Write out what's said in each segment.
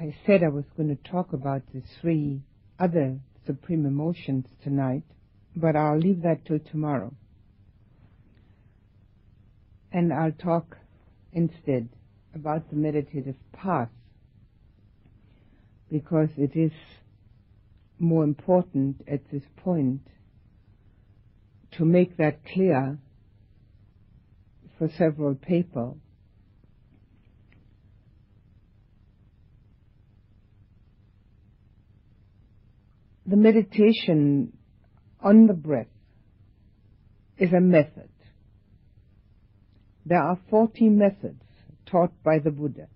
I said I was going to talk about the three other supreme emotions tonight, but I'll leave that till tomorrow. And I'll talk instead about the meditative path because it is more important at this point to make that clear for several people. The meditation on the breath is a method. There are 40 methods taught by the Buddha,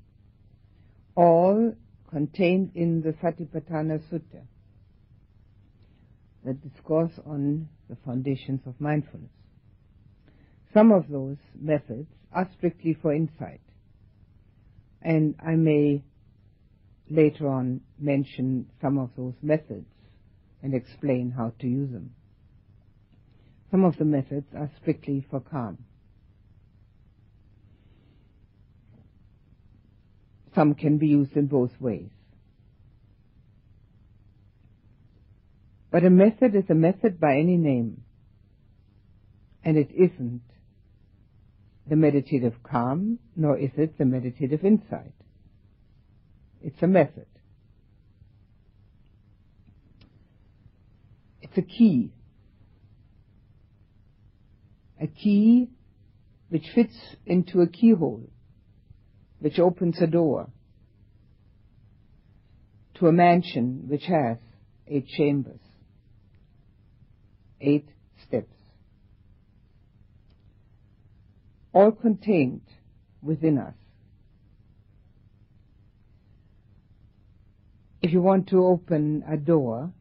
all contained in the Satipatthana Sutta, the discourse on the foundations of mindfulness. Some of those methods are strictly for insight, and I may later on mention some of those methods and explain how to use them. Some of the methods are strictly for calm. Some can be used in both ways. But a method is a method by any name, and it isn't the meditative calm, nor is it the meditative insight. It's a method. A key. A key which fits into a keyhole which opens a door to a mansion which has eight chambers, eight steps, all contained within us. If you want to open a door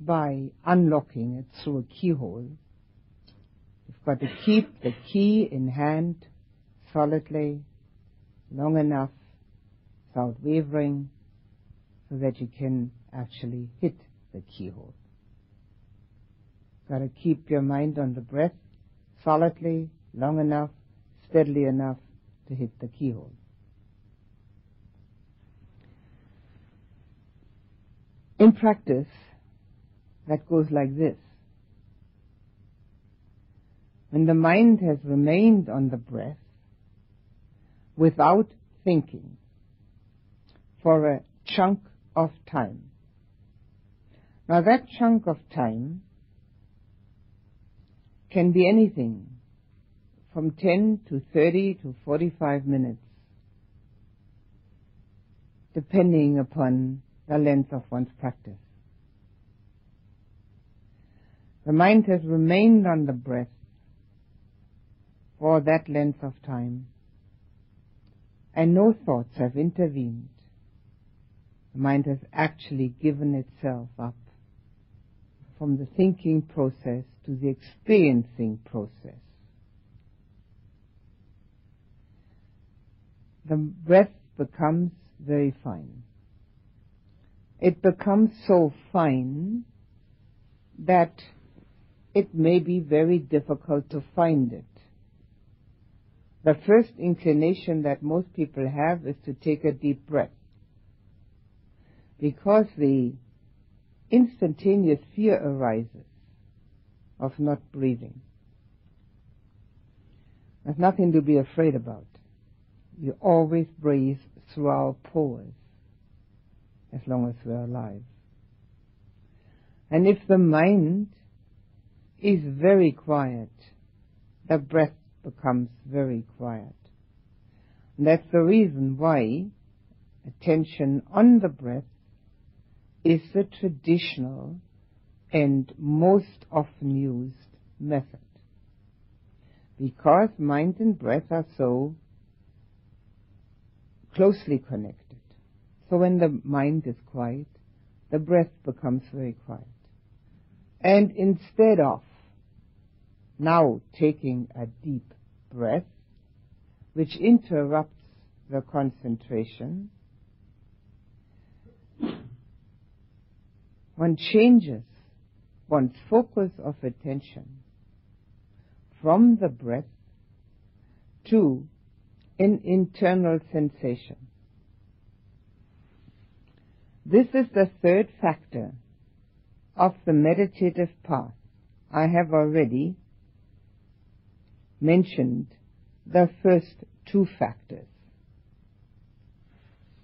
by unlocking it through a keyhole, you've got to keep the key in hand solidly long enough without wavering so that you can actually hit the keyhole. Got to keep your mind on the breath solidly, long enough, steadily enough to hit the keyhole. In practice, that goes like this. When the mind has remained on the breath, without thinking for a chunk of time. Now that chunk of time can be anything from 10 to 30 to 45 minutes, depending upon the length of one's practice. The mind has remained on the breath for that length of time and no thoughts have intervened. The mind has actually given itself up from the thinking process to the experiencing process. The breath becomes very fine. It becomes so fine that it may be very difficult to find it. The first inclination that most people have is to take a deep breath. Because the instantaneous fear arises of not breathing. There's nothing to be afraid about. You always breathe through our pores as long as we're alive. And if the mind is very quiet, the breath becomes very quiet. And that's the reason why attention on the breath is the traditional and most often used method. Because mind and breath are so closely connected. So when the mind is quiet, the breath becomes very quiet. And instead of now taking a deep breath, which interrupts the concentration, one changes one's focus of attention from the breath to an internal sensation. This is the third factor of the meditative path. I have already mentioned the first two factors,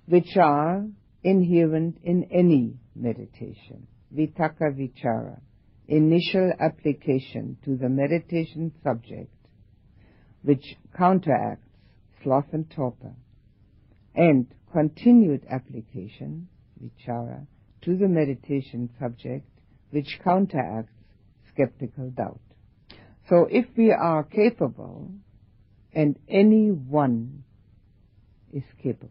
which are inherent in any meditation. Vitakka vichara, initial application to the meditation subject, which counteracts sloth and torpor, and continued application, vichara, to the meditation subject, which counteracts skeptical doubt. So if we are capable, and anyone is capable,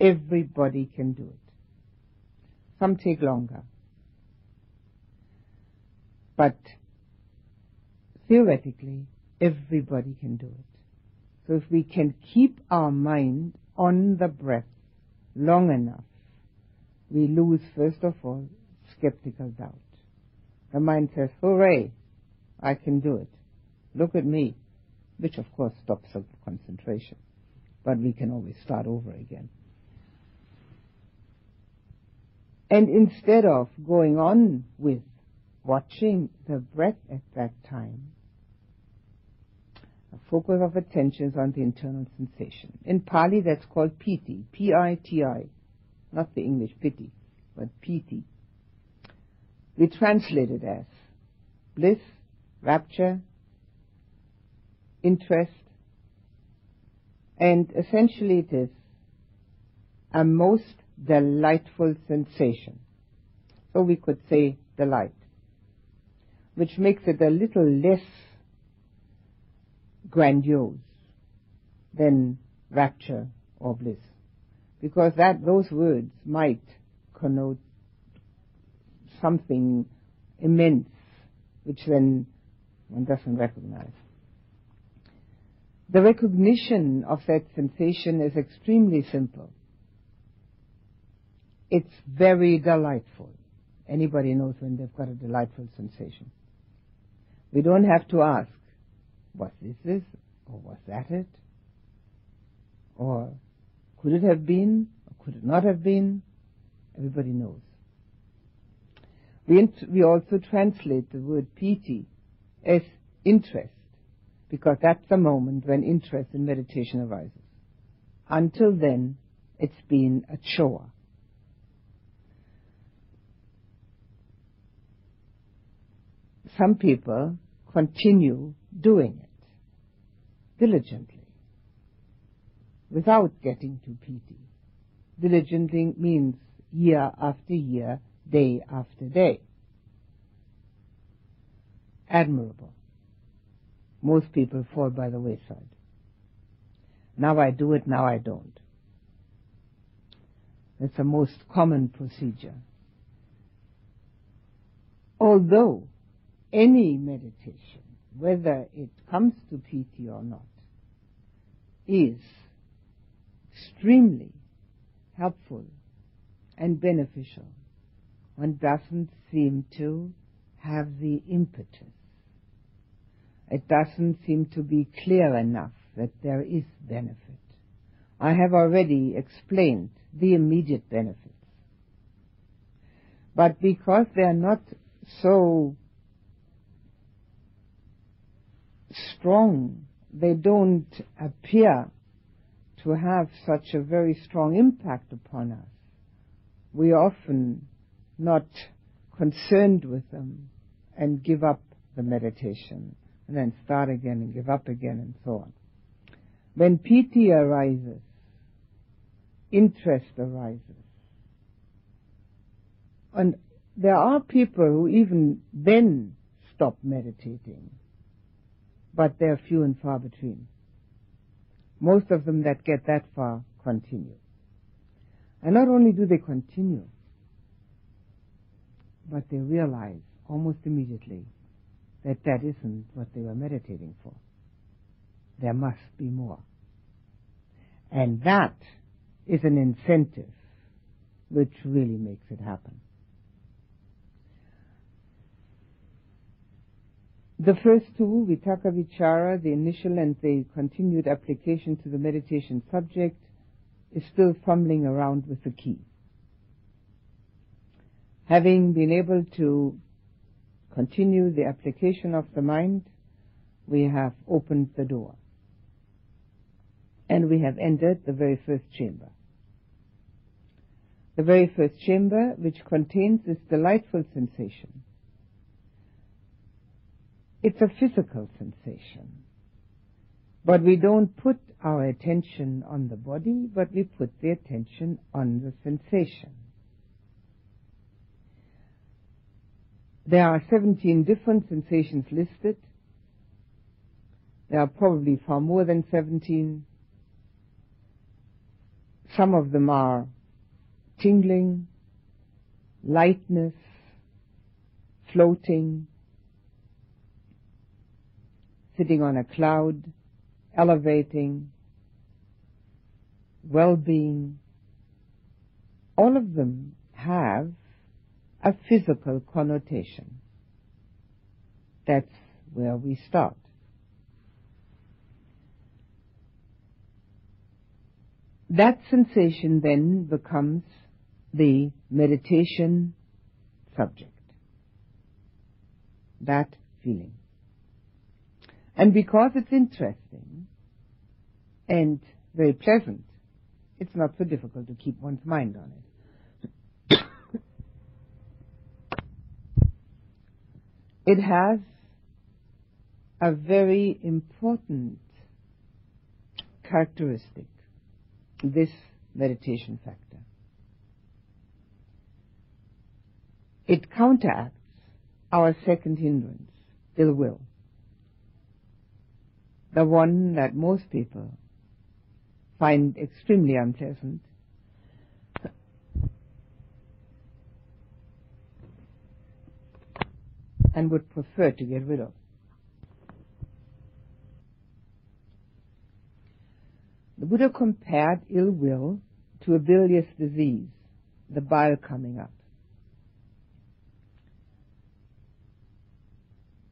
everybody can do it. Some take longer. But theoretically, everybody can do it. So if we can keep our mind on the breath long enough, we lose, first of all, skeptical doubt. The mind says, hooray, I can do it. Look at me, which of course stops the concentration. But we can always start over again. And instead of going on with watching the breath at that time, a focus of attention is on the internal sensation. In Pali, that's called piti, P-I-T-I, not the English pity, but piti. We translate it as bliss, rapture, interest, and essentially it is a most delightful sensation. So we could say delight, which makes it a little less grandiose than rapture or bliss. Because that, those words might connote something immense, which then one doesn't recognize. The recognition of that sensation is extremely simple. It's very delightful. Anybody knows when they've got a delightful sensation. We don't have to ask, was this this? Or was that it? Or could it have been? Or could it not have been? Everybody knows. We, we also translate the word piti as interest, because that's the moment when interest in meditation arises. Until then, it's been a chore. Some people continue doing it diligently without getting to piti. Diligently means year after year, day after day. Admirable. Most people fall by the wayside. Now I do it, now I don't. It's a most common procedure. Although any meditation, whether it comes to piti or not, is extremely helpful and beneficial one doesn't seem to have the impetus. It doesn't seem to be clear enough that there is benefit. I have already explained the immediate benefits. But because they are not so strong, they don't appear to have such a very strong impact upon us. We are often not concerned with them and give up the meditation and then start again and give up again and so on. When piti arises, interest arises. And there are people who even then stop meditating, but they're few and far between. Most of them that get that far continue. And not only do they continue, but they realize almost immediately that that isn't what they were meditating for. There must be more. And that is an incentive which really makes it happen. The first two, Vitakka Vichara, the initial and the continued application to the meditation subject, is still fumbling around with the key. Having been able to continue the application of the mind, we have opened the door. And we have entered the very first chamber. The very first chamber, which contains this delightful sensation. It's a physical sensation. But we don't put our attention on the body, but we put the attention on the sensation. There are 17 different sensations listed. There are probably far more than 17. Some of them are tingling, lightness, floating, sitting on a cloud, elevating, well-being. All of them have a physical connotation. That's where we start. That sensation then becomes the meditation subject. That feeling. And because it's interesting and very pleasant, it's not so difficult to keep one's mind on it. It has a very important characteristic, this meditation factor. It counteracts our second hindrance, ill will. The one that most people find extremely unpleasant and would prefer to get rid of. The Buddha compared ill will to a bilious disease, the bile coming up.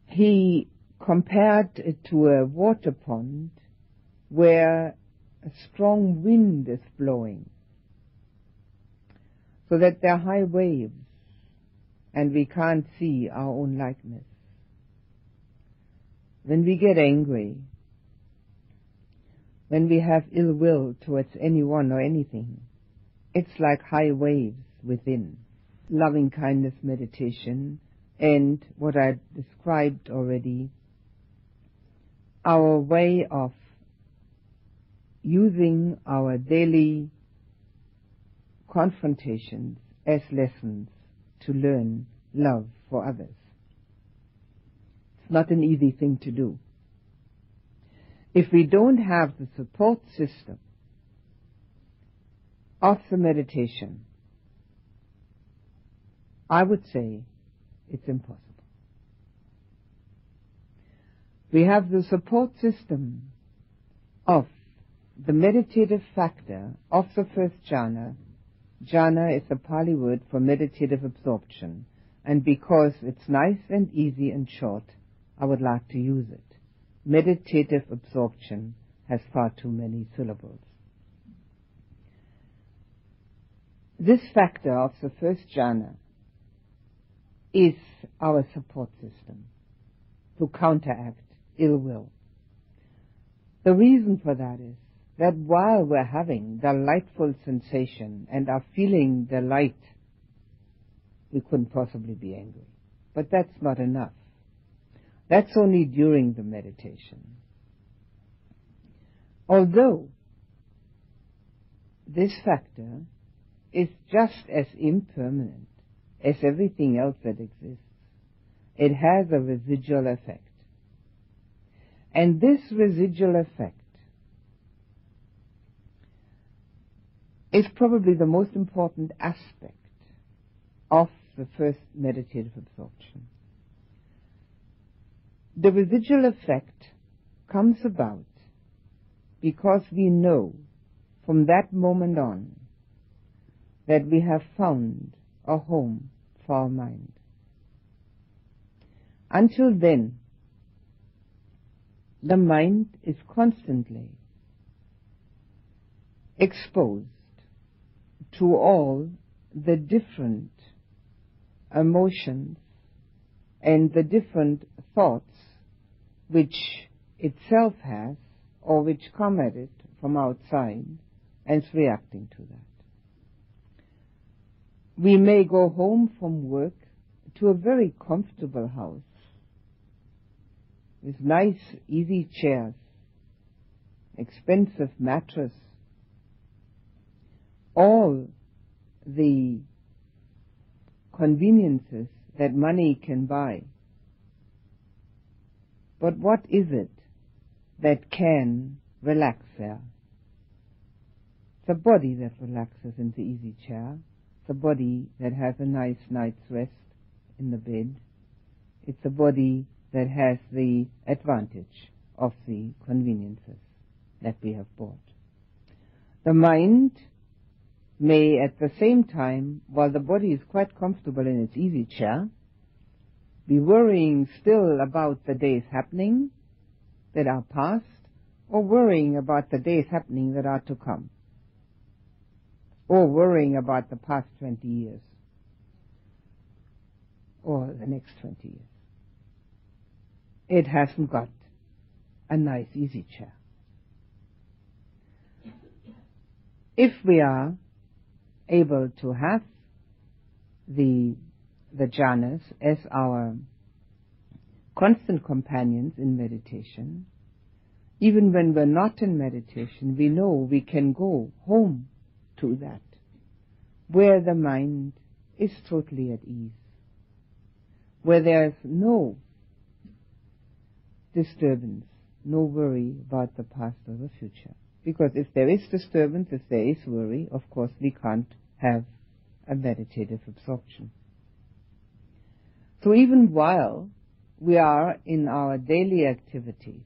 He compared it to a water pond where a strong wind is blowing, so that there are high waves and we can't see our own likeness. When we get angry, when we have ill will towards anyone or anything, it's like high waves within. Loving kindness meditation and what I described already, our way of using our daily confrontations as lessons to learn love for others. It's not an easy thing to do. If we don't have the support system of the meditation, I would say it's impossible. We have the support system of the meditative factor of the first jhana Jhana is a Pali word for meditative absorption, and because it's nice and easy and short, I would like to use it. Meditative absorption has far too many syllables. This factor of the first jhana is our support system to counteract ill will. The reason for that is that while we're having delightful sensation and are feeling delight, we couldn't possibly be angry. But that's not enough. That's only during the meditation. Although this factor is just as impermanent as everything else that exists, it has a residual effect. And this residual effect is probably the most important aspect of the first meditative absorption. The residual effect comes about because we know from that moment on that we have found a home for our mind. Until then, the mind is constantly exposed to all the different emotions and the different thoughts which itself has or which come at it from outside and is reacting to that. We may go home from work to a very comfortable house with nice, easy chairs, expensive mattress, all the conveniences that money can buy. But what is it that can relax there? The body that relaxes in the easy chair, the body that has a nice night's rest in the bed. It's a body that has the advantage of the conveniences that we have bought. The mind may at the same time, while the body is quite comfortable in its easy chair, be worrying still about the days happening that are past, or worrying about the days happening that are to come, or worrying about the past 20 years, or the next 20 years. It hasn't got a nice easy chair. If we are able to have the the jhanas as our constant companions in meditation, even when we're not in meditation, we know we can go home to that, where the mind is totally at ease, where there's no disturbance, no worry about the past or the future. Because if there is disturbance, if there is worry, of course we can't have a meditative absorption. So even while we are in our daily activities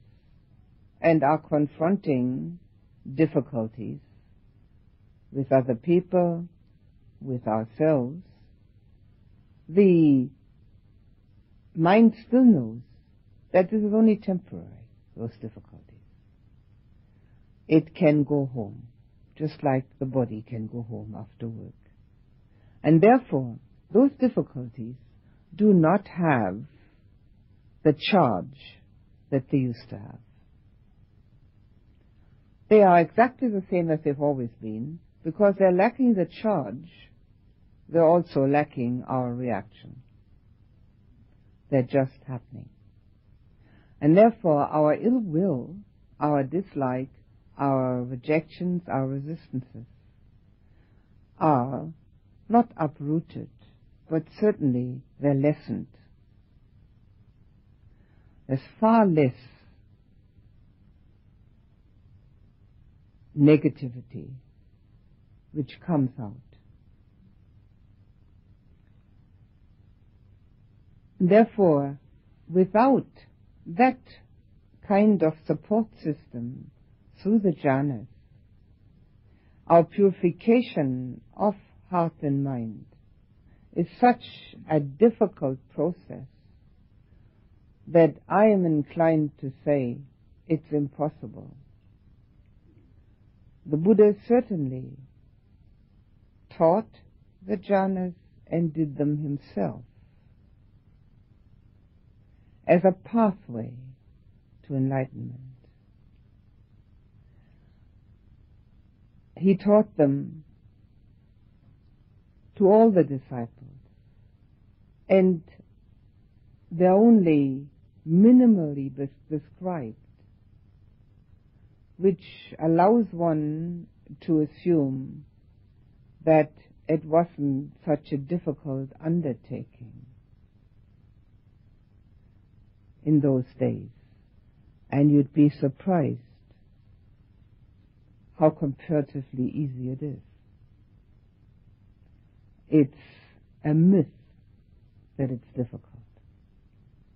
and are confronting difficulties with other people, with ourselves, the mind still knows that this is only temporary, those difficulties it can go home, just like the body can go home after work. And therefore, those difficulties do not have the charge that they used to have. They are exactly the same as they've always been, because they're lacking the charge, they're also lacking our reaction. They're just happening. And therefore, our ill will, our dislike, our rejections, our resistances are not uprooted, but certainly they're lessened. There's far less negativity which comes out. Therefore, without that kind of support system, through the jhanas, our purification of heart and mind is such a difficult process that I am inclined to say it's impossible. The Buddha certainly taught the jhanas and did them himself as a pathway to enlightenment. He taught them to all the disciples. And they're only minimally described, which allows one to assume that it wasn't such a difficult undertaking in those days. And you'd be surprised how comparatively easy it is. It's a myth that it's difficult.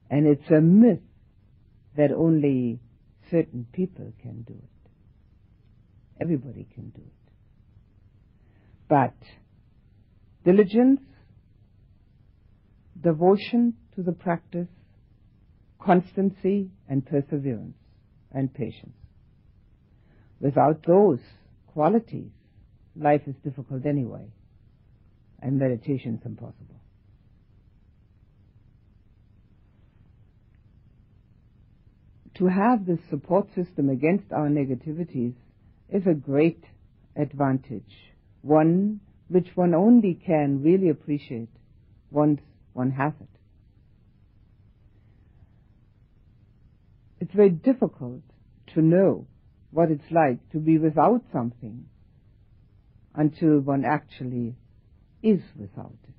And it's a myth that only certain people can do it. Everybody can do it. But diligence, devotion to the practice, constancy and perseverance and patience Without those qualities, life is difficult anyway, and meditation is impossible. To have this support system against our negativities is a great advantage, one which one only can really appreciate once one has it. It's very difficult to know what it's like to be without something until one actually is without it.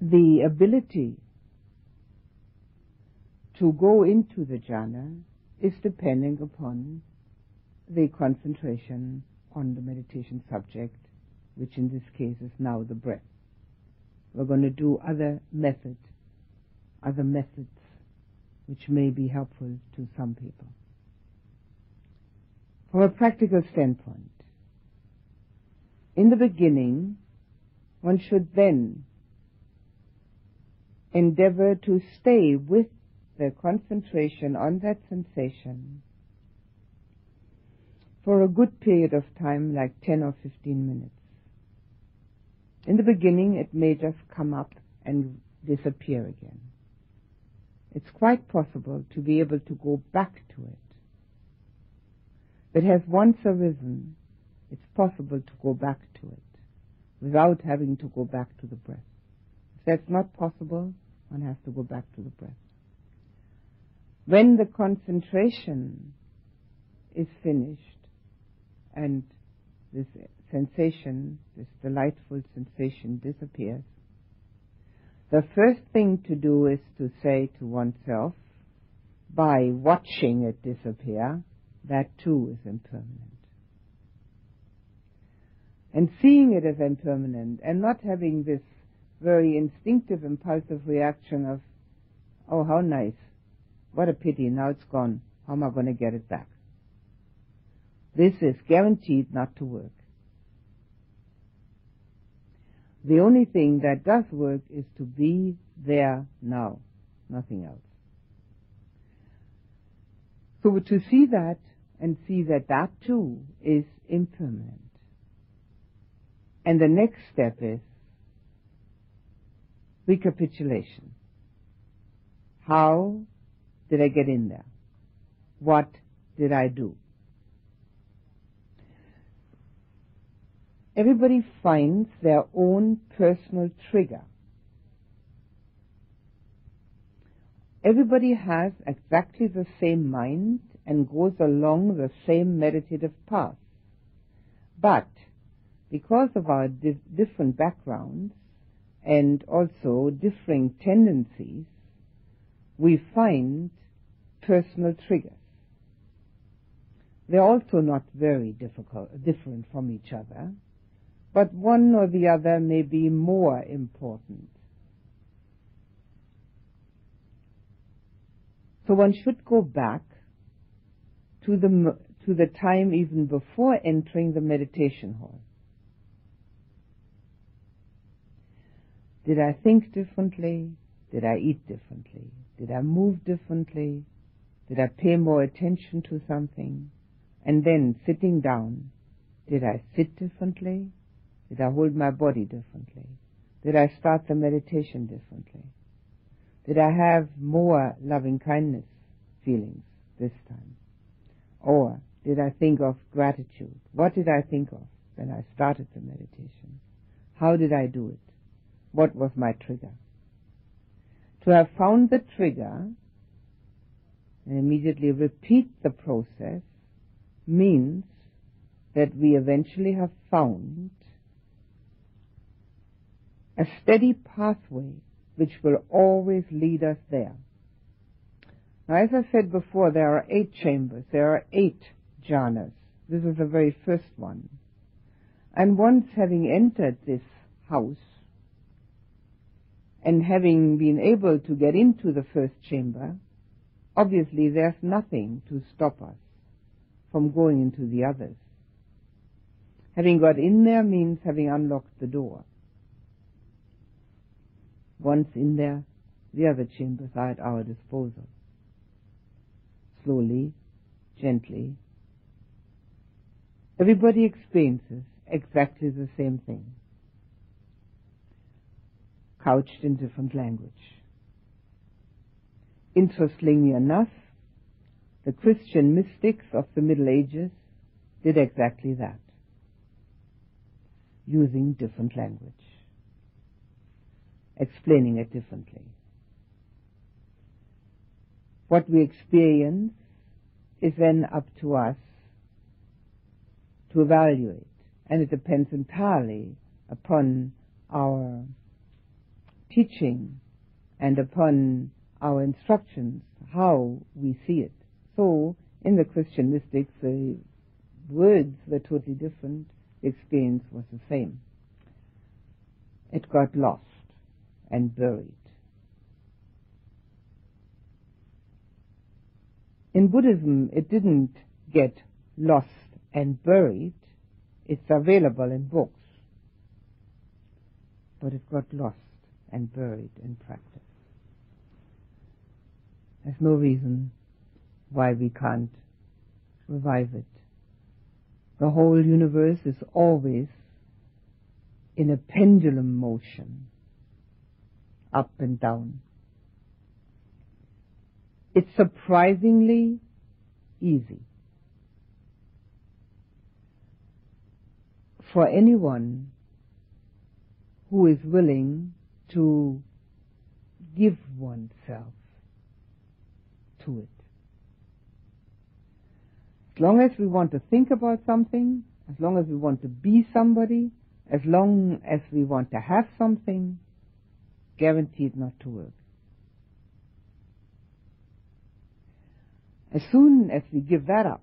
The ability to go into the jhana is depending upon the concentration on the meditation subject, which in this case is now the breath. We're going to do other methods, other methods which may be helpful to some people. From a practical standpoint, in the beginning, one should then endeavor to stay with the concentration on that sensation for a good period of time, like 10 or 15 minutes. In the beginning, it may just come up and disappear again. It's quite possible to be able to go back to it. But has once arisen, it's possible to go back to it without having to go back to the breath. If that's not possible, one has to go back to the breath. When the concentration is finished and this sensation, this delightful sensation disappears, the first thing to do is to say to oneself, by watching it disappear, that too is impermanent. And seeing it as impermanent and not having this very instinctive, impulsive reaction of, oh, how nice. What a pity. Now it's gone. How am I going to get it back? This is guaranteed not to work. The only thing that does work is to be there now, nothing else. So to see that and see that that too is impermanent. And the next step is recapitulation. How did I get in there? What did I do? Everybody finds their own personal trigger. Everybody has exactly the same mind and goes along the same meditative path. But because of our di- different backgrounds and also differing tendencies, we find personal triggers. They're also not very difficult, different from each other, but one or the other may be more important. So one should go back to the, to the time even before entering the meditation hall. Did I think differently? Did I eat differently? Did I move differently? Did I pay more attention to something? And then sitting down, did I sit differently? Did I hold my body differently? Did I start the meditation differently? Did I have more loving kindness feelings this time? Or did I think of gratitude? What did I think of when I started the meditation? How did I do it? What was my trigger? To have found the trigger and immediately repeat the process means that we eventually have found a steady pathway which will always lead us there. Now, as I said before, there are eight chambers, there are eight jhanas. This is the very first one. And once having entered this house, and having been able to get into the first chamber, obviously there's nothing to stop us from going into the others. Having got in there means having unlocked the door. Once in there, the other chambers are at our disposal. Slowly, gently, everybody experiences exactly the same thing. couched in different language. Interestingly enough, the Christian mystics of the Middle Ages did exactly that, using different language, explaining it differently. What we experience is then up to us to evaluate, and it depends entirely upon our teaching and upon our instructions, how we see it. So, in the Christian mystics, the words were totally different, the experience was the same. It got lost and buried. In Buddhism, it didn't get lost and buried. It's available in books. But it got lost and buried in practice. There's no reason why we can't revive it. The whole universe is always in a pendulum motion, up and down. It's surprisingly easy for anyone who is willing to give oneself to it. As long as we want to think about something, as long as we want to be somebody, as long as we want to have something, guaranteed not to work. As soon as we give that up,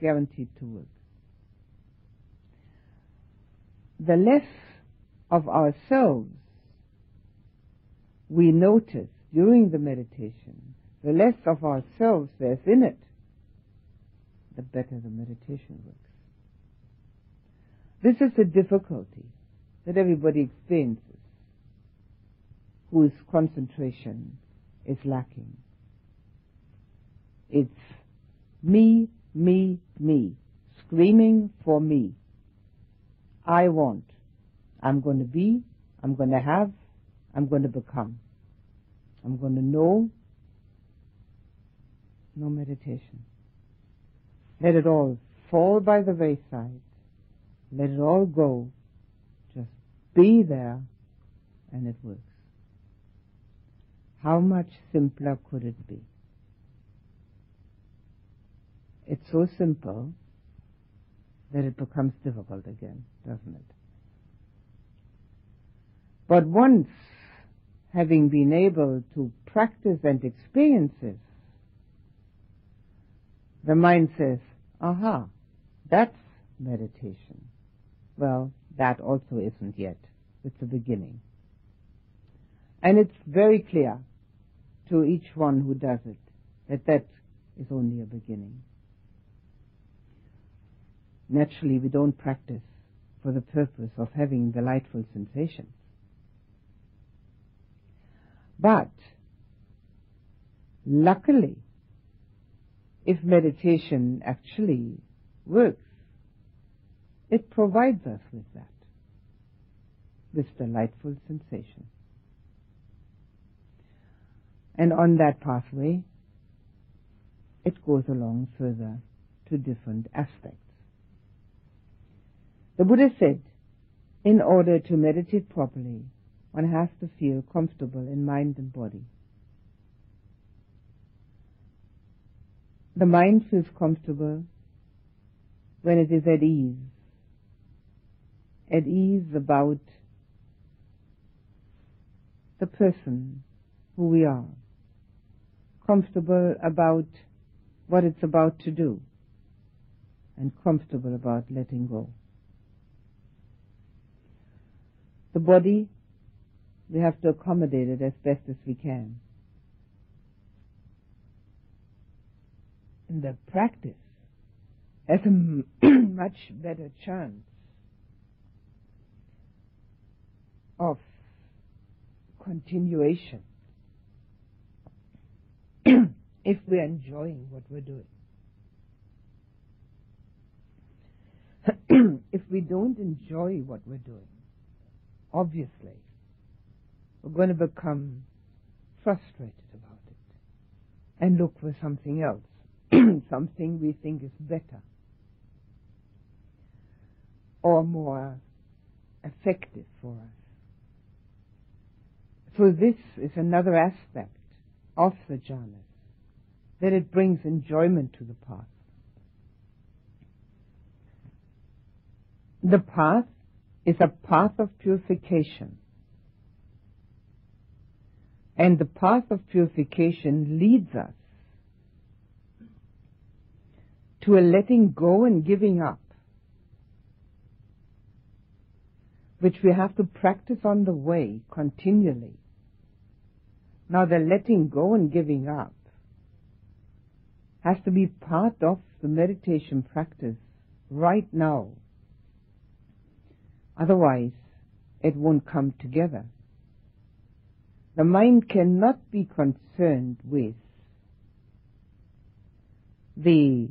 guaranteed to work. The less of ourselves we notice during the meditation, the less of ourselves there's in it, the better the meditation works. This is a difficulty that everybody experiences whose concentration is lacking. It's me, me, me, screaming for me. I want. I'm going to be, I'm going to have, I'm going to become. I'm going to know. No meditation. Let it all fall by the wayside. Let it all go. Be there and it works. How much simpler could it be? It's so simple that it becomes difficult again, doesn't it? But once having been able to practice and experience it, the mind says, aha, that's meditation. Well, that also isn't yet. It's a beginning. And it's very clear to each one who does it that that is only a beginning. Naturally, we don't practice for the purpose of having delightful sensations. But, luckily, if meditation actually works, it provides us with that, this delightful sensation. And on that pathway, it goes along further to different aspects. The Buddha said, in order to meditate properly, one has to feel comfortable in mind and body. The mind feels comfortable when it is at ease, at ease about the person who we are, comfortable about what it's about to do, and comfortable about letting go. The body, we have to accommodate it as best as we can. And the practice has a much better chance of continuation if we're enjoying what we're doing. if we don't enjoy what we're doing, obviously, we're going to become frustrated about it and look for something else, something we think is better or more effective for us. So this is another aspect of the jhanas, that it brings enjoyment to the path. The path is a path of purification. And the path of purification leads us to a letting go and giving up, which we have to practice on the way continually. Now the letting go and giving up has to be part of the meditation practice right now. Otherwise, it won't come together. The mind cannot be concerned with the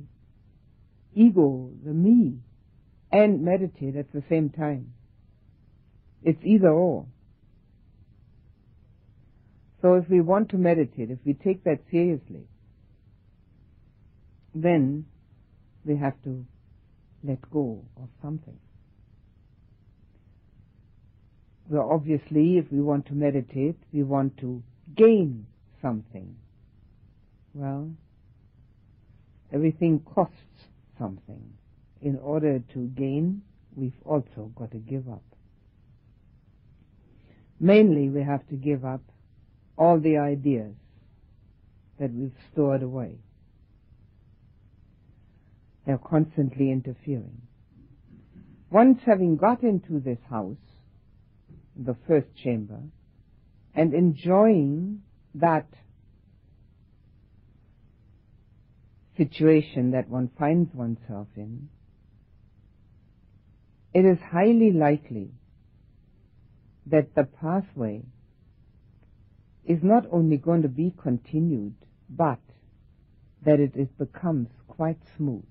ego, the me, and meditate at the same time. It's either or. So if we want to meditate, if we take that seriously, then we have to let go of something. Well, obviously, if we want to meditate, we want to gain something. Well, everything costs something. In order to gain, we've also got to give up. Mainly, we have to give up all the ideas that we've stored away. They're constantly interfering. Once having got into this house, the first chamber, and enjoying that situation that one finds oneself in, it is highly likely that the pathway is not only going to be continued, but that it, becomes quite smooth.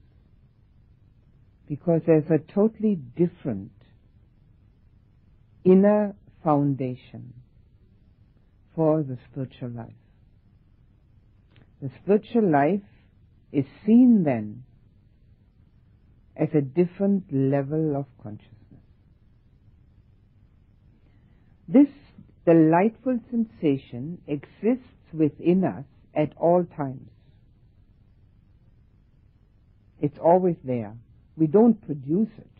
Because there's a totally different inner foundation for the spiritual life. The spiritual life is seen then as a different level of consciousness. This delightful sensation exists within us at all times. It's always there. We don't produce it.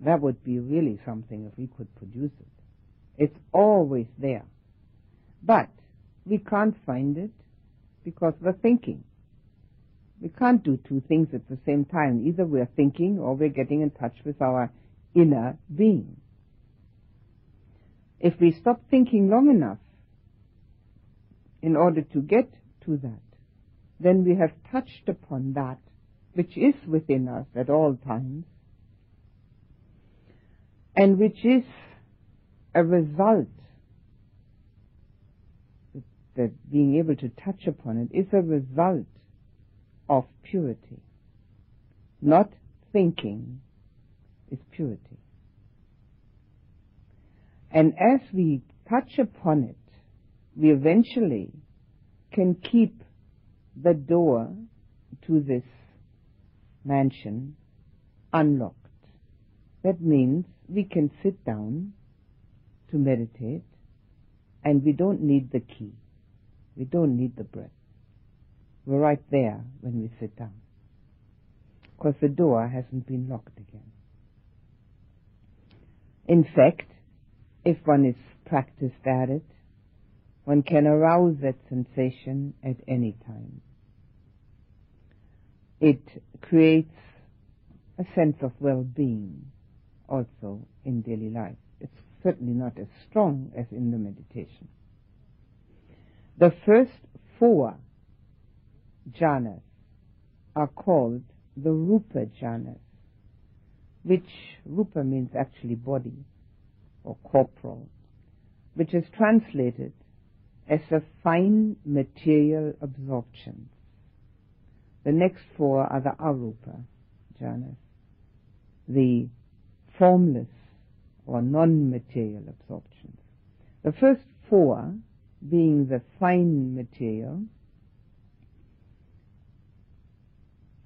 That would be really something if we could produce it. It's always there. But we can't find it because we're thinking. We can't do two things at the same time. Either we're thinking or we're getting in touch with our inner being. If we stop thinking long enough in order to get to that, then we have touched upon that which is within us at all times and which is a result that being able to touch upon it is a result of purity. Not thinking is purity. And as we touch upon it, we eventually can keep the door to this mansion unlocked. That means we can sit down to meditate and we don't need the key. We don't need the breath. We're right there when we sit down. Because the door hasn't been locked again. In fact, if one is practiced at it, one can arouse that sensation at any time. It creates a sense of well-being also in daily life. It's certainly not as strong as in the meditation. The first four jhanas are called the rupa jhanas, which rupa means actually body or corporal, which is translated as a fine material absorption. The next four are the arupa jhanas, the formless or non-material absorptions. The first four, being the fine material,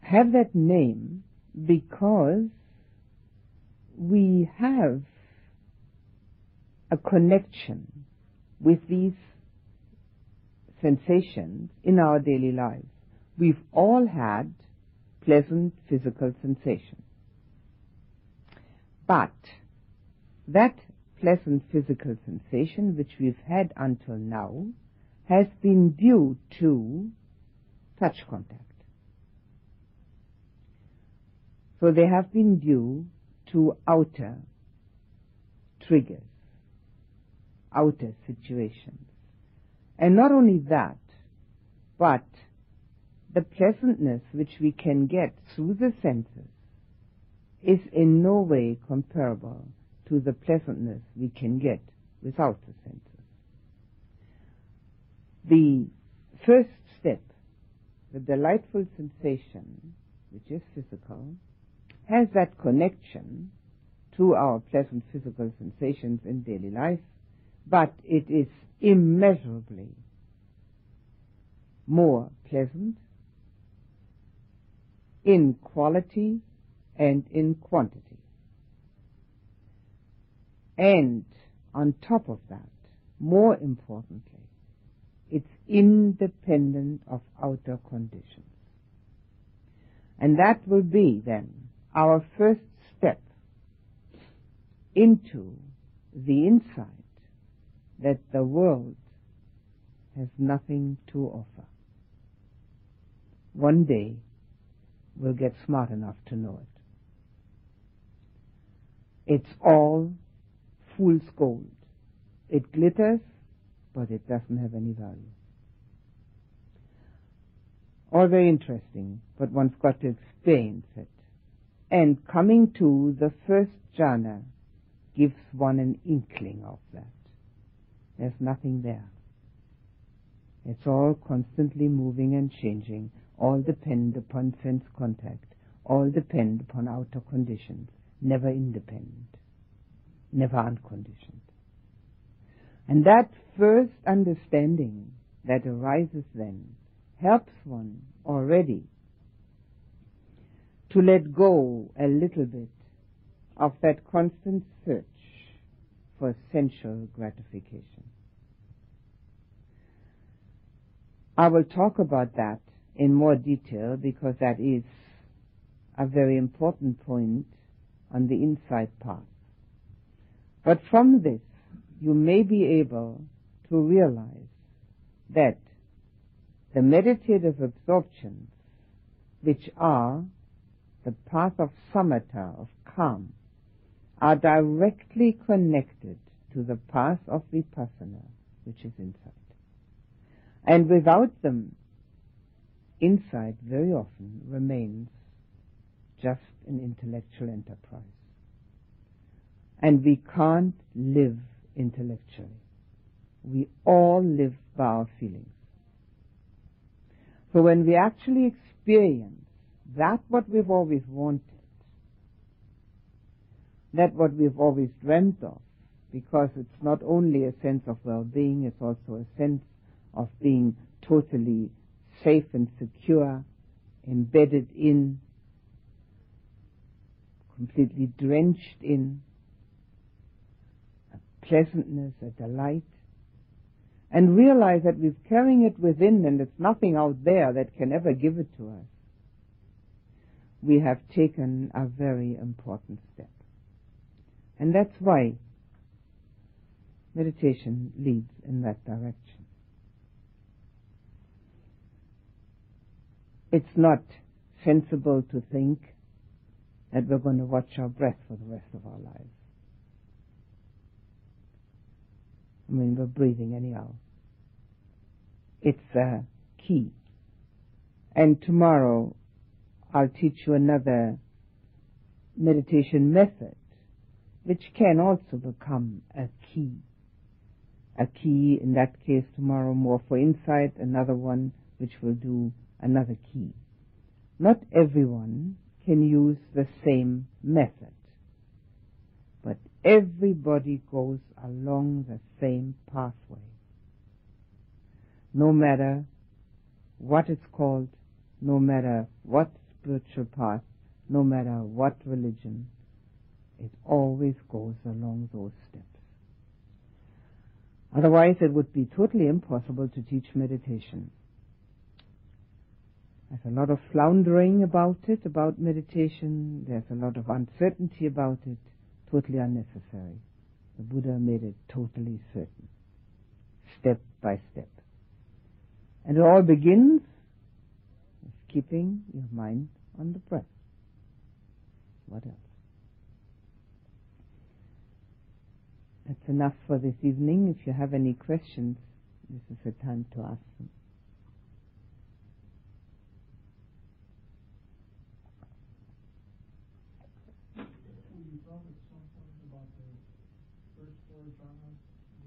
have that name because we have a connection with these sensations in our daily lives. We've all had pleasant physical sensations. But that pleasant physical sensation which we've had until now has been due to touch contact. So they have been due to outer triggers, outer situations. And not only that, but the pleasantness which we can get through the senses is in no way comparable to the pleasantness we can get without the senses. The first step, the delightful sensation, which is physical, has that connection to our pleasant physical sensations in daily life, but it is immeasurably more pleasant in quality and in quantity. And on top of that, more importantly, it's independent of outer conditions. And that will be then our first step into the insight that the world has nothing to offer. One day we'll get smart enough to know it. It's all fool's gold. It glitters, but it doesn't have any value. All very interesting, but one's got to experience it. And coming to the first jhana gives one an inkling of that. There's nothing there. It's all constantly moving and changing, all depend upon sense contact, all depend upon outer conditions, never independent, never unconditioned. And that first understanding that arises then helps one already to let go a little bit of that constant search for sensual gratification. I will talk about that in more detail because that is a very important point on the insight path. But from this, you may be able to realize that the meditative absorptions, which are the path of samatha, of calm, are directly connected to the path of vipassana, which is insight. And without them, insight very often remains just an intellectual enterprise. And we can't live intellectually. We all live by our feelings. So when we actually experience that what we've always wanted, that what we've always dreamt of, because it's not only a sense of well-being, it's also a sense of being totally safe and secure, embedded in, completely drenched in, a pleasantness, a delight, and realize that we're carrying it within and it's nothing out there that can ever give it to us we have taken a very important step. And that's why meditation leads in that direction. It's not sensible to think that we're going to watch our breath for the rest of our lives. I mean, we're breathing anyhow. It's a key. And tomorrow I'll teach you another meditation method which can also become a key. A key, in that case, tomorrow more for insight, another one which will do another key. Not everyone can use the same method, but Everybody goes along the same pathway. No matter what it's called, no matter what spiritual path, no matter what religion, it always goes along those steps. Otherwise, it would be totally impossible to teach meditation. There's a lot of floundering about it, about meditation. There's a lot of uncertainty about it. Totally unnecessary. The Buddha made it totally certain. Step by step. And it all begins with keeping your mind on the breath. What else? That's enough for this evening. If you have any questions, this is the time to ask them.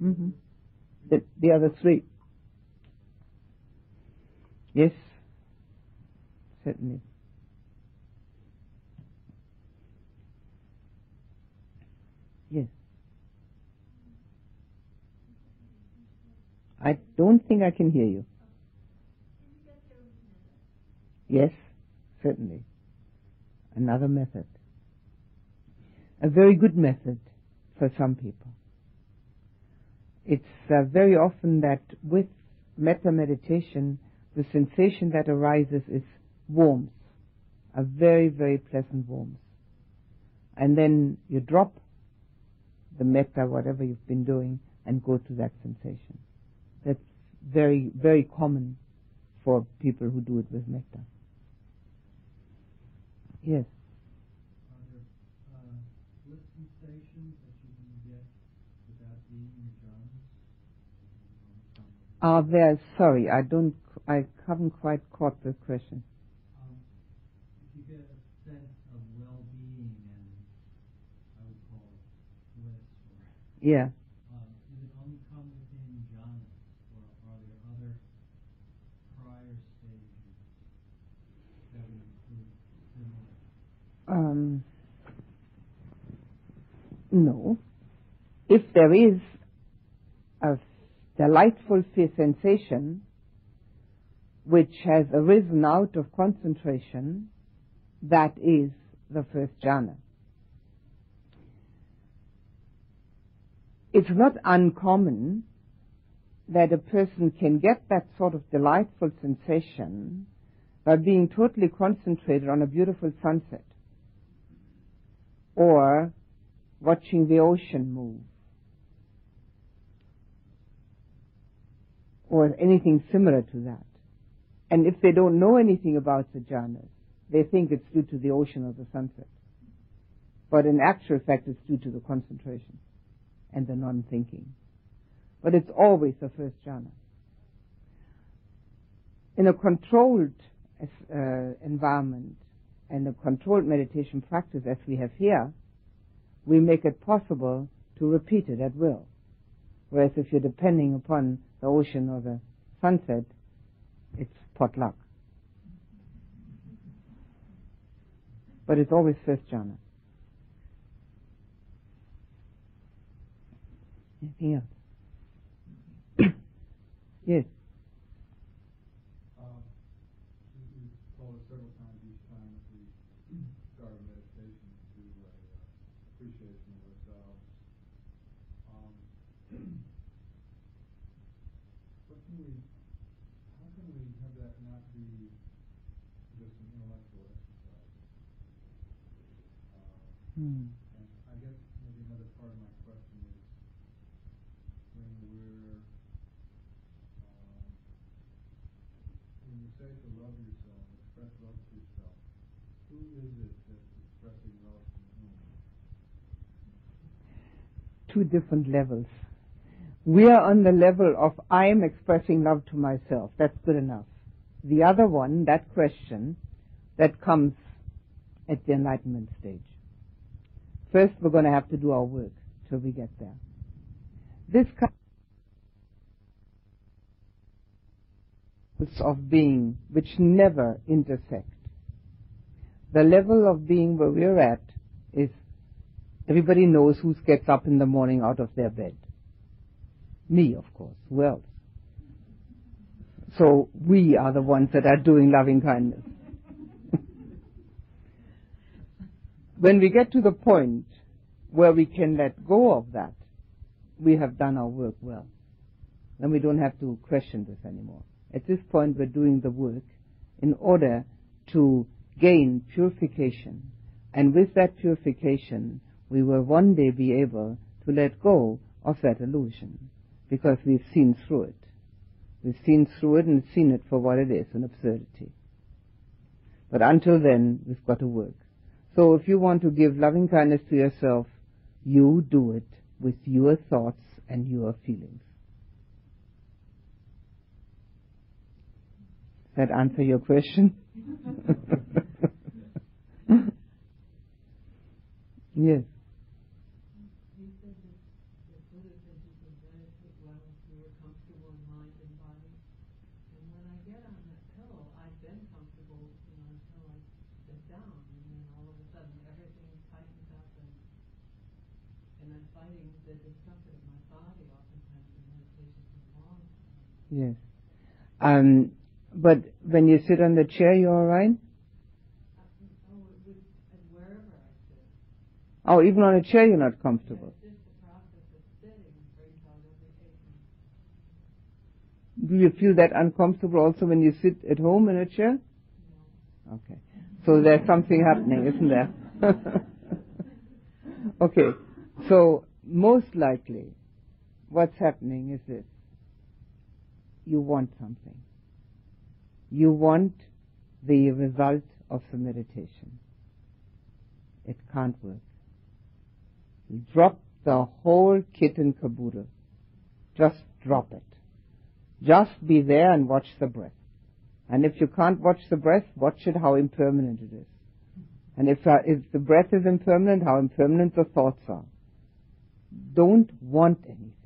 Mm-hmm. The, the other three. Yes, certainly. Yes. I don't think I can hear you. Yes, certainly. Another method. A very good method for some people. It's uh, very often that with metta meditation, the sensation that arises is warmth, a very, very pleasant warmth. And then you drop the metta, whatever you've been doing, and go to that sensation. That's very, very common for people who do it with metta. Yes. Are there, sorry, I don't, I haven't quite caught the question. Um, if you get a sense of well-being and I would call it bliss or, Yeah. um, does it only come within jhanas or are there other prior stages that would include similar? Um, no. If there is a delightful sensation which has arisen out of concentration, that is the first jhana. It's not uncommon that a person can get that sort of delightful sensation by being totally concentrated on a beautiful sunset or watching the ocean move or anything similar to that. And if they don't know anything about the jhanas, they think it's due to the ocean or the sunset. But in actual fact, it's due to the concentration and the non-thinking. But it's always the first jhana. In a controlled uh, environment and a controlled meditation practice as we have here, we make it possible to repeat it at will. Whereas if you're depending upon the ocean or the sunset, it's potluck. But it's always first jhana. Anything else? yes. Um, you told us several times each time that we start a meditation to do a uh, appreciation of ourselves. Um, what can we, how can we have that not be just an intellectual exercise? Uh, Hmm. and I guess maybe another part of my question is when we're um, when you say to love yourself, express love to yourself, who is it that's expressing love to whom? Two different levels. We are on the level of I am expressing love to myself. That's good enough. The other one, that question, that comes at the enlightenment stage. First, we're going to have to do our work till we get there. This kind of being which never intersect. The level of being where we're at is Everybody knows who gets up in the morning out of their bed. Me, of course. Who else? So we are the ones that are doing loving kindness. When we get to the point where we can let go of that, we have done our work well. Then we don't have to question this anymore. At this point, we're doing the work in order to gain purification. And with that purification, we will one day be able to let go of that illusion because we've seen through it. We've seen through it and seen it for what it is, an absurdity. But until then, we've got to work. So if you want to give loving kindness to yourself, you do it with your thoughts and your feelings. Does That answer your question? yes. You said that the Buddha said you can benefit well if you were comfortable in mind and body. And when I get on that pillow, I've been comfortable, you know, until I sit down, and then all of a sudden everything tightens up, and and I'm fighting the discomfort of my body oftentimes in meditation for a long time. Yes. Um, but when you sit on the chair, you're all right? Oh, it would, and wherever I sit. Oh, even on a chair, you're not comfortable. It's just the process of sitting brings out every ache. Do you feel that uncomfortable also when you sit at home in a chair? No. Okay. So there's something happening, isn't there? okay. So most likely, what's happening is this. You want something. You want the result of the meditation. It can't work. You drop the whole kit and caboodle. Just drop it. Just be there and watch the breath. And if you can't watch the breath, watch it how impermanent it is. And if, uh, if the breath is impermanent, how impermanent the thoughts are. Don't want anything.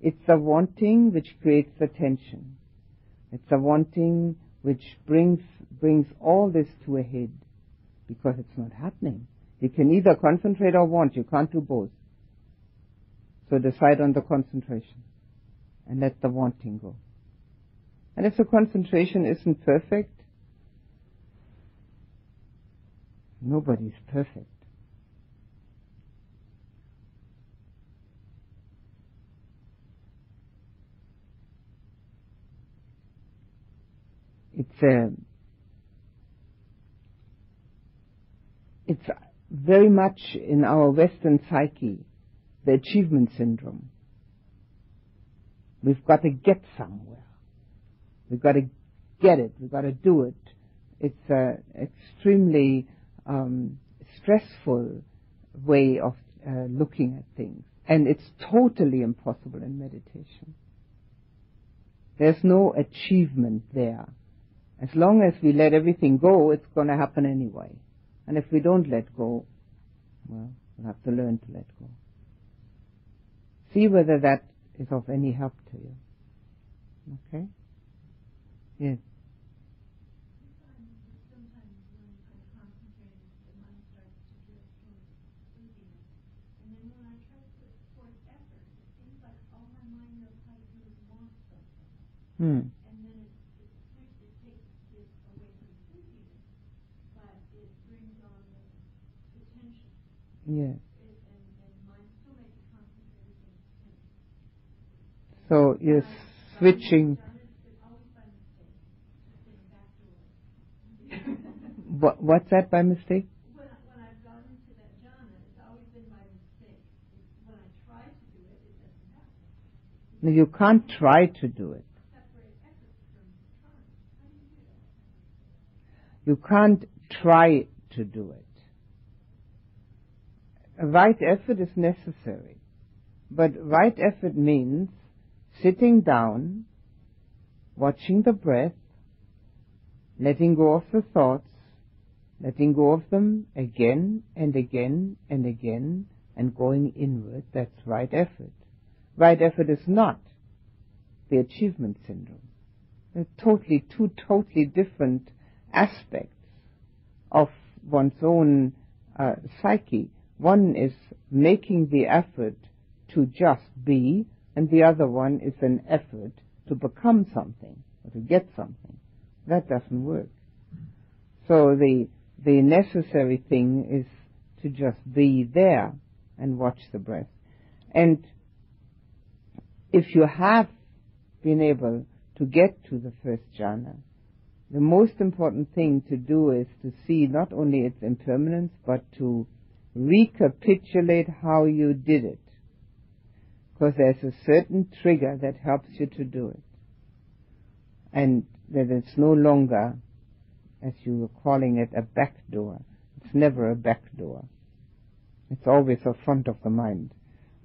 It's the wanting which creates the tension. It's the wanting which brings, brings all this to a head because it's not happening. You can either concentrate or want. You can't do both. So decide on the concentration and let the wanting go. And if the concentration isn't perfect, nobody's perfect. It's a, it's very much in our Western psyche, the achievement syndrome. We've got to get somewhere. We've got to get it. We've got to do it. It's an extremely um, stressful way of uh, looking at things. And it's totally impossible in meditation. There's no achievement there. As long as we let everything go, it's going to happen anyway. And if we don't let go, well, we'll have to learn to let go. See whether that is of any help to you. Okay? Yes. Sometimes the back door. What, what's that by mistake? When, I've gone into that jhana, it's always been by mistake. When I try to do it, it doesn't happen. No, you can't try to do it. Separate effort from trying. How do you do that? You can't try to do it. Right effort is necessary. But right effort means sitting down, watching the breath, letting go of the thoughts, letting go of them again and again and again, and going inward. That's right effort. Right effort is not the achievement syndrome. They're totally, two totally different aspects of one's own uh, psyche. One is making the effort to just be, and the other one is an effort to become something or to get something. That doesn't work. So the the necessary thing is to just be there and watch the breath. And if you have been able to get to the first jhana, the most important thing to do is to see not only its impermanence, but to recapitulate how you did it. Because there's a certain trigger that helps you to do it. And that it's no longer, as you were calling it, a back door. It's never a back door. It's always a front of the mind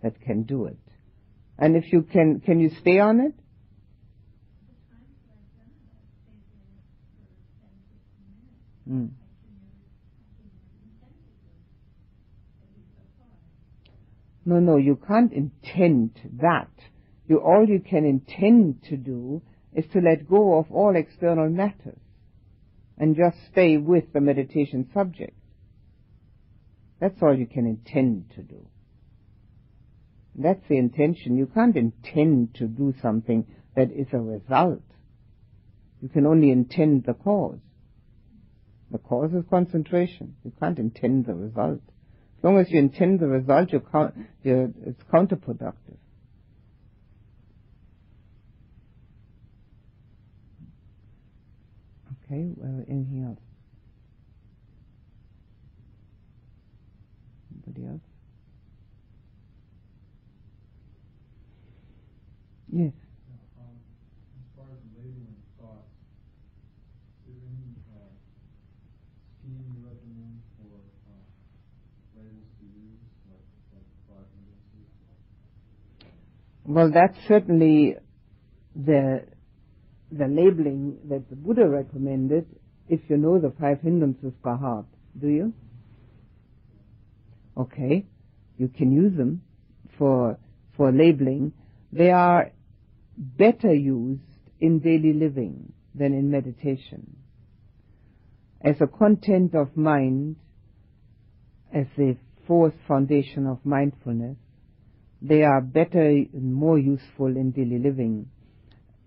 that can do it. And if you can, can you stay on it? Mm. No, no, you can't intend that. You, all you can intend to do is to let go of all external matters and just stay with the meditation subject. That's all you can intend to do. That's the intention. You can't intend to do something that is a result. You can only intend the cause. The cause is concentration. You can't intend the result. Long as you intend the result, you you're, it's counterproductive. Okay, well, anything else? Anybody else? Yes. Um, as far as labeling thoughts, is there any uh, scheme you recommend for uh, labels to use, like like five hindrances? Well, that's certainly the the labeling that the Buddha recommended if you know the five hindrances by heart. Do you? Okay. You can use them for for labeling. They are better used in daily living than in meditation. As a content of mind, as the fourth foundation of mindfulness, they are better and more useful in daily living.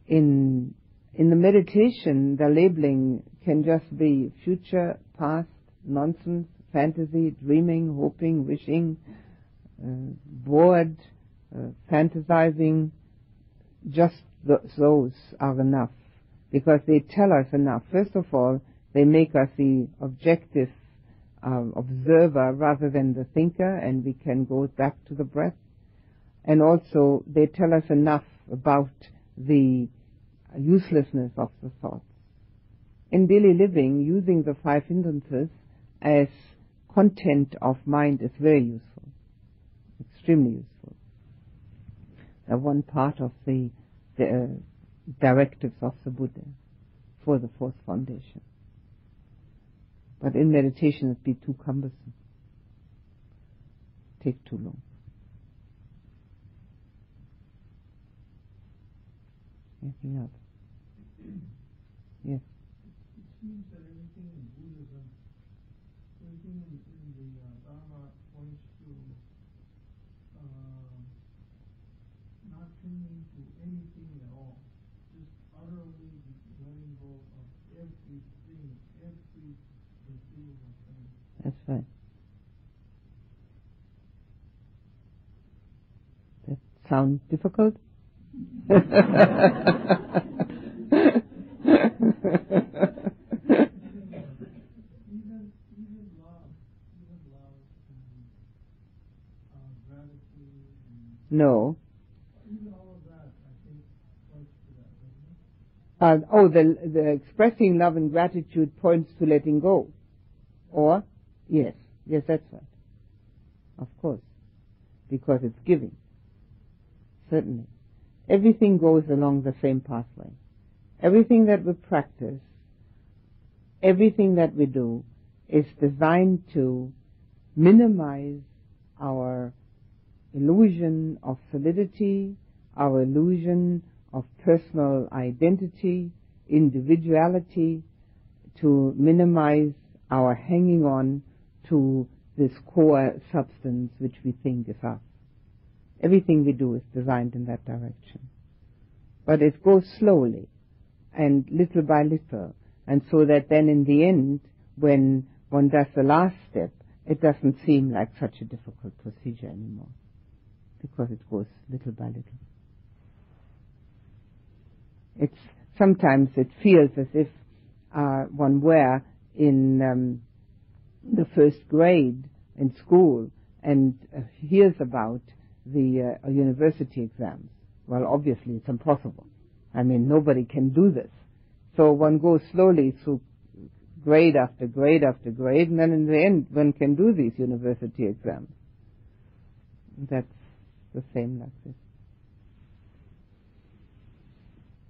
In in the meditation, the labeling can just be future, past, nonsense, fantasy, dreaming, hoping, wishing, uh, bored, uh, fantasizing. Just th- those are enough because they tell us enough. First of all, they make us the objective um, observer rather than the thinker, and we can go back to the breath. And also, they tell us enough about the uselessness of the thoughts. In daily living, using the five hindrances as content of mind is very useful, extremely useful. Uh, one part of the, the uh, directives of the Buddha for the fourth foundation. But in meditation, it'd be too cumbersome, take too long. Anything else? Yes. It seems that everything in Buddhism, everything in, in the uh, Dharma points to uh, not clinging to anything at all, just utterly letting go of everything, every conceivable thing. That's right. That sound difficult? No. Uh, oh, the, the expressing love and gratitude points to letting go. Or, yes, yes, that's right. Of course. Because it's giving. Certainly. Everything goes along the same pathway. Everything that we practice, everything that we do is designed to minimize our illusion of solidity, our illusion of personal identity, individuality, to minimize our hanging on to this core substance which we think is us. Everything we do is designed in that direction. But it goes slowly and little by little, and so that then in the end, when one does the last step, it doesn't seem like such a difficult procedure anymore, because it goes little by little. It's sometimes it feels as if uh, one were in um, the first grade in school and uh, hears about the uh, university exams. Well, obviously it's impossible. I mean, nobody can do this. So one goes slowly through grade after grade after grade, and then in the end one can do these university exams. That's the same like this.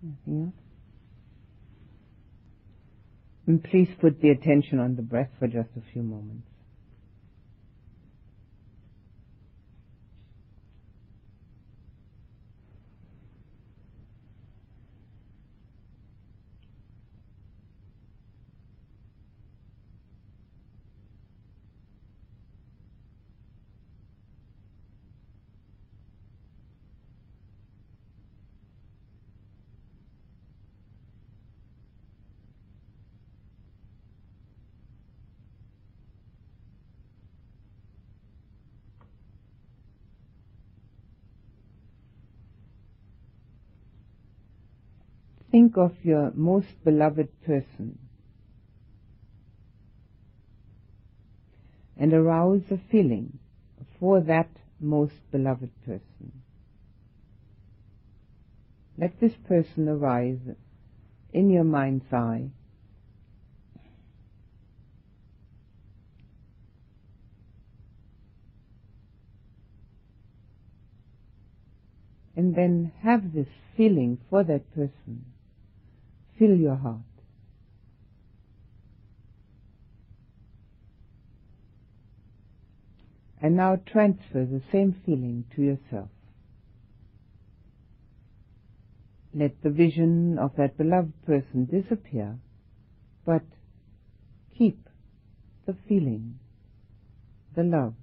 Anything else? And please put the attention on the breath for just a few moments. Think of your most beloved person and arouse a feeling for that most beloved person. Let this person arise in your mind's eye. And then have this feeling for that person fill your heart. And now transfer the same feeling to yourself. Let the vision of that beloved person disappear, but keep the feeling, the love,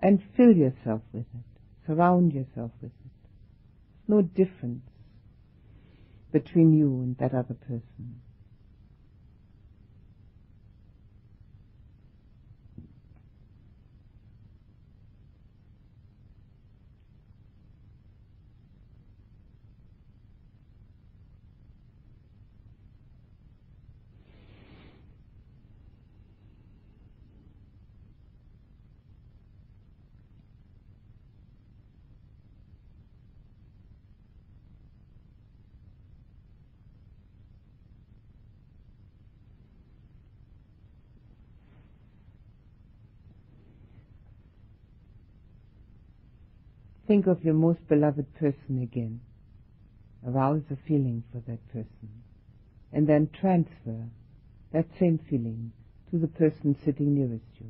and fill yourself with it, surround yourself with it. There's no difference between you and that other person. Think of your most beloved person again. Arouse a feeling for that person. And then transfer that same feeling to the person sitting nearest you.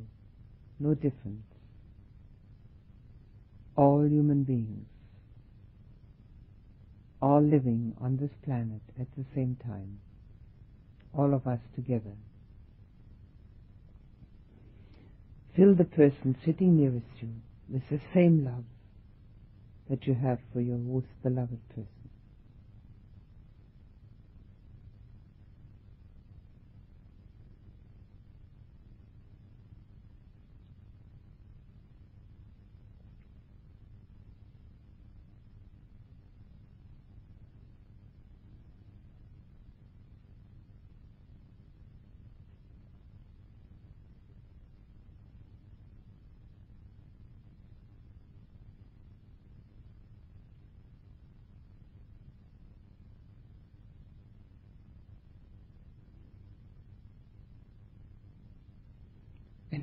No difference. All human beings. All living on this planet at the same time. All of us together. Fill the person sitting nearest you with the same love that you have for your most beloved person.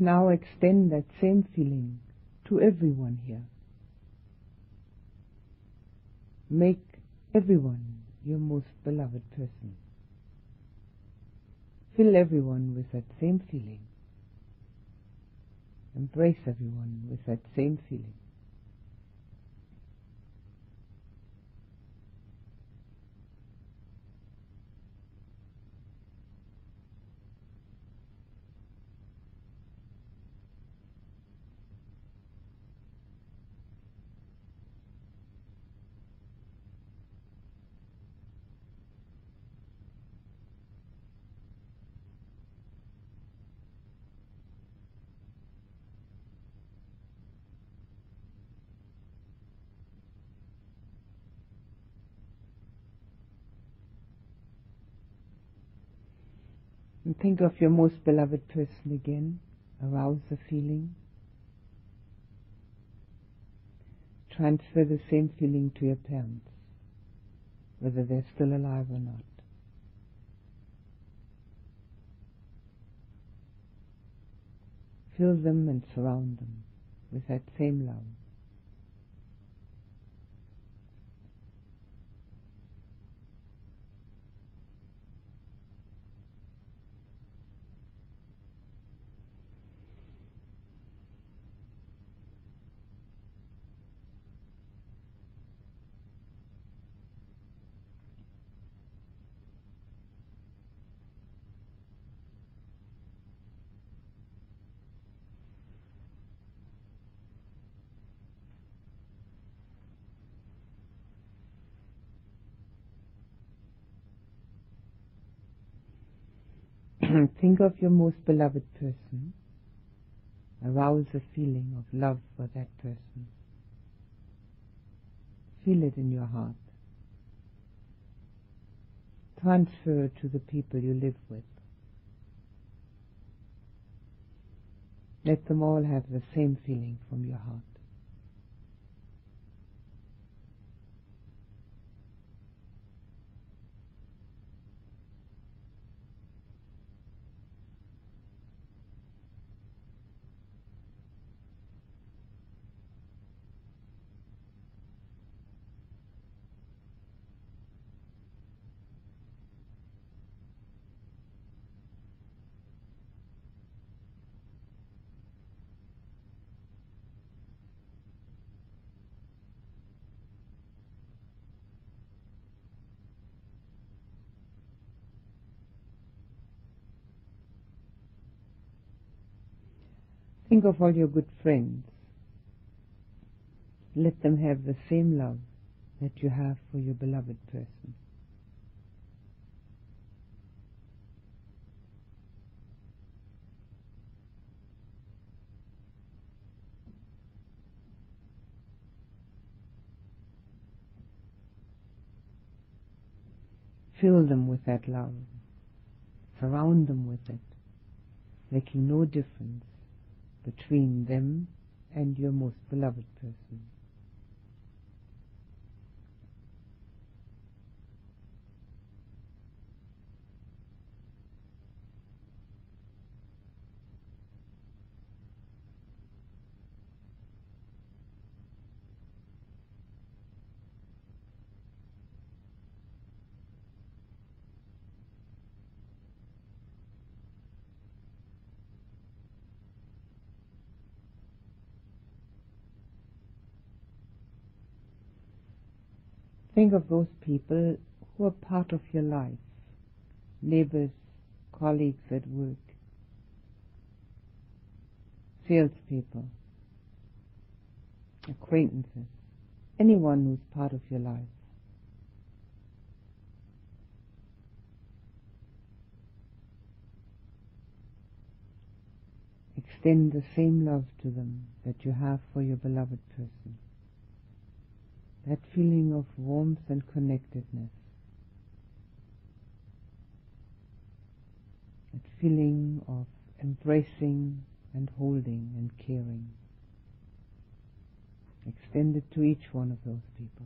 Now extend that same feeling to everyone here. Make everyone your most beloved person. Fill everyone with that same feeling. Embrace everyone with that same feeling. And think of your most beloved person again. Arouse the feeling. Transfer the same feeling to your parents, whether they're still alive or not. Fill them and surround them with that same love. Think of your most beloved person. Arouse a feeling of love for that person. Feel it in your heart. Transfer it to the people you live with. Let them all have the same feeling from your heart. Think of all your good friends. Let them have the same love that you have for your beloved person. Fill them with that love. Surround them with it, making no difference between them and your most beloved person. Think of those people who are part of your life, neighbors, colleagues at work, salespeople, acquaintances, anyone who's part of your life. Extend the same love to them that you have for your beloved person that feeling of warmth and connectedness, that feeling of embracing and holding and caring. extended to each one of those people.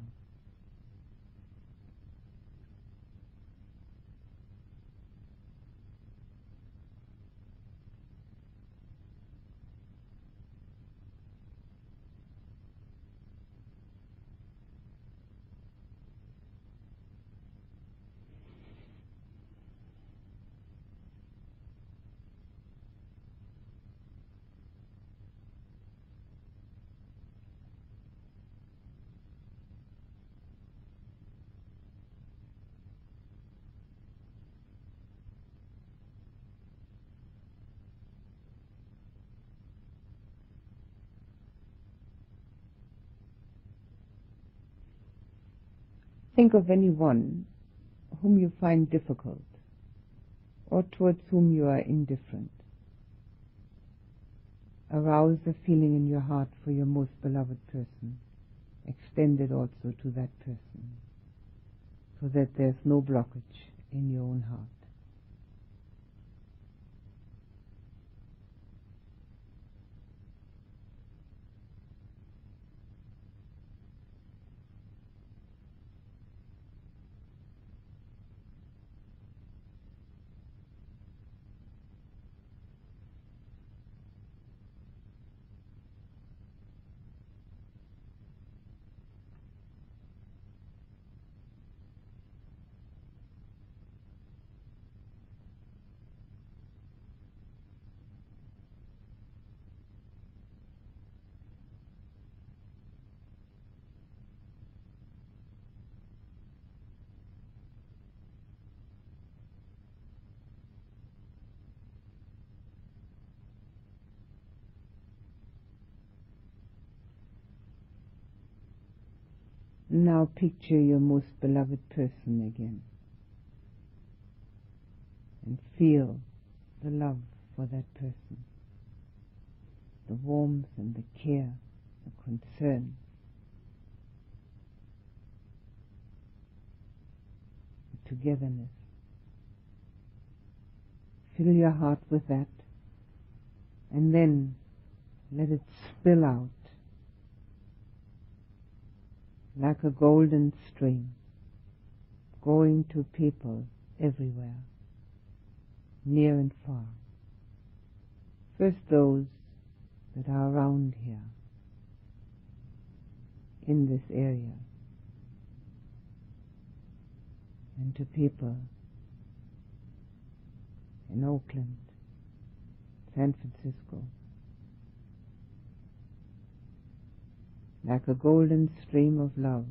Think of anyone whom you find difficult or towards whom you are indifferent. Arouse a feeling in your heart for your most beloved person. Extend it also to that person so that there's no blockage in your own heart. Now picture your most beloved person again and feel the love for that person, the warmth and the care, the concern. the Togetherness. Fill your heart with that and then let it spill out like a golden stream going to people everywhere, near and far. First those that are around here, in this area, and to people in Oakland, San Francisco, like a golden stream of love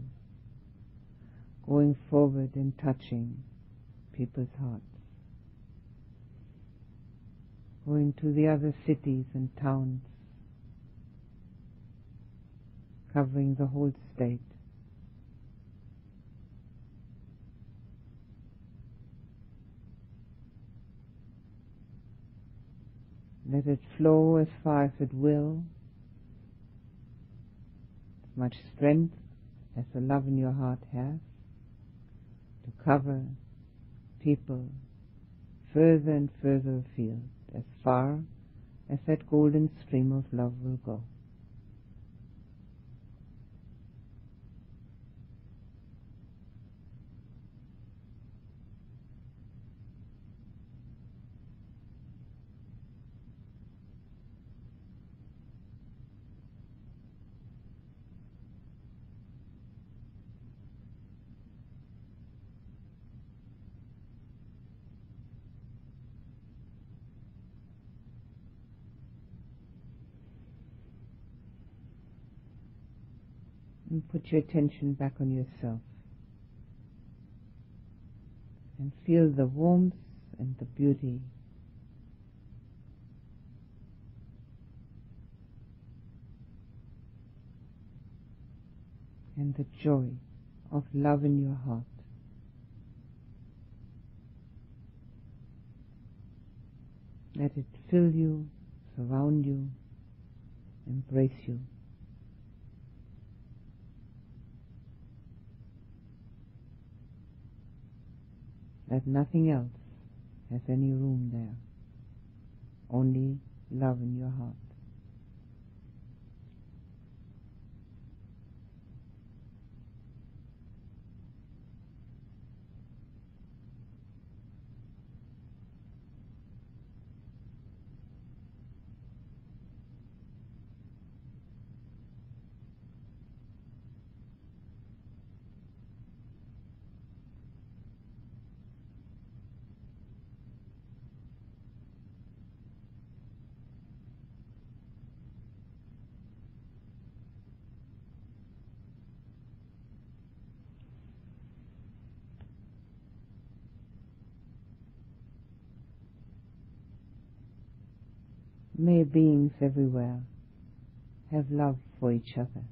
going forward and touching people's hearts. Going to the other cities and towns, covering the whole state. Let it flow as far as it will much strength as the love in your heart has to cover people further and further afield, as far as that golden stream of love will go. And put your attention back on yourself. And feel the warmth and the beauty and the joy of love in your heart. Let it fill you, surround you, embrace you. That nothing else has any room there, only love in your heart. May beings everywhere have love for each other.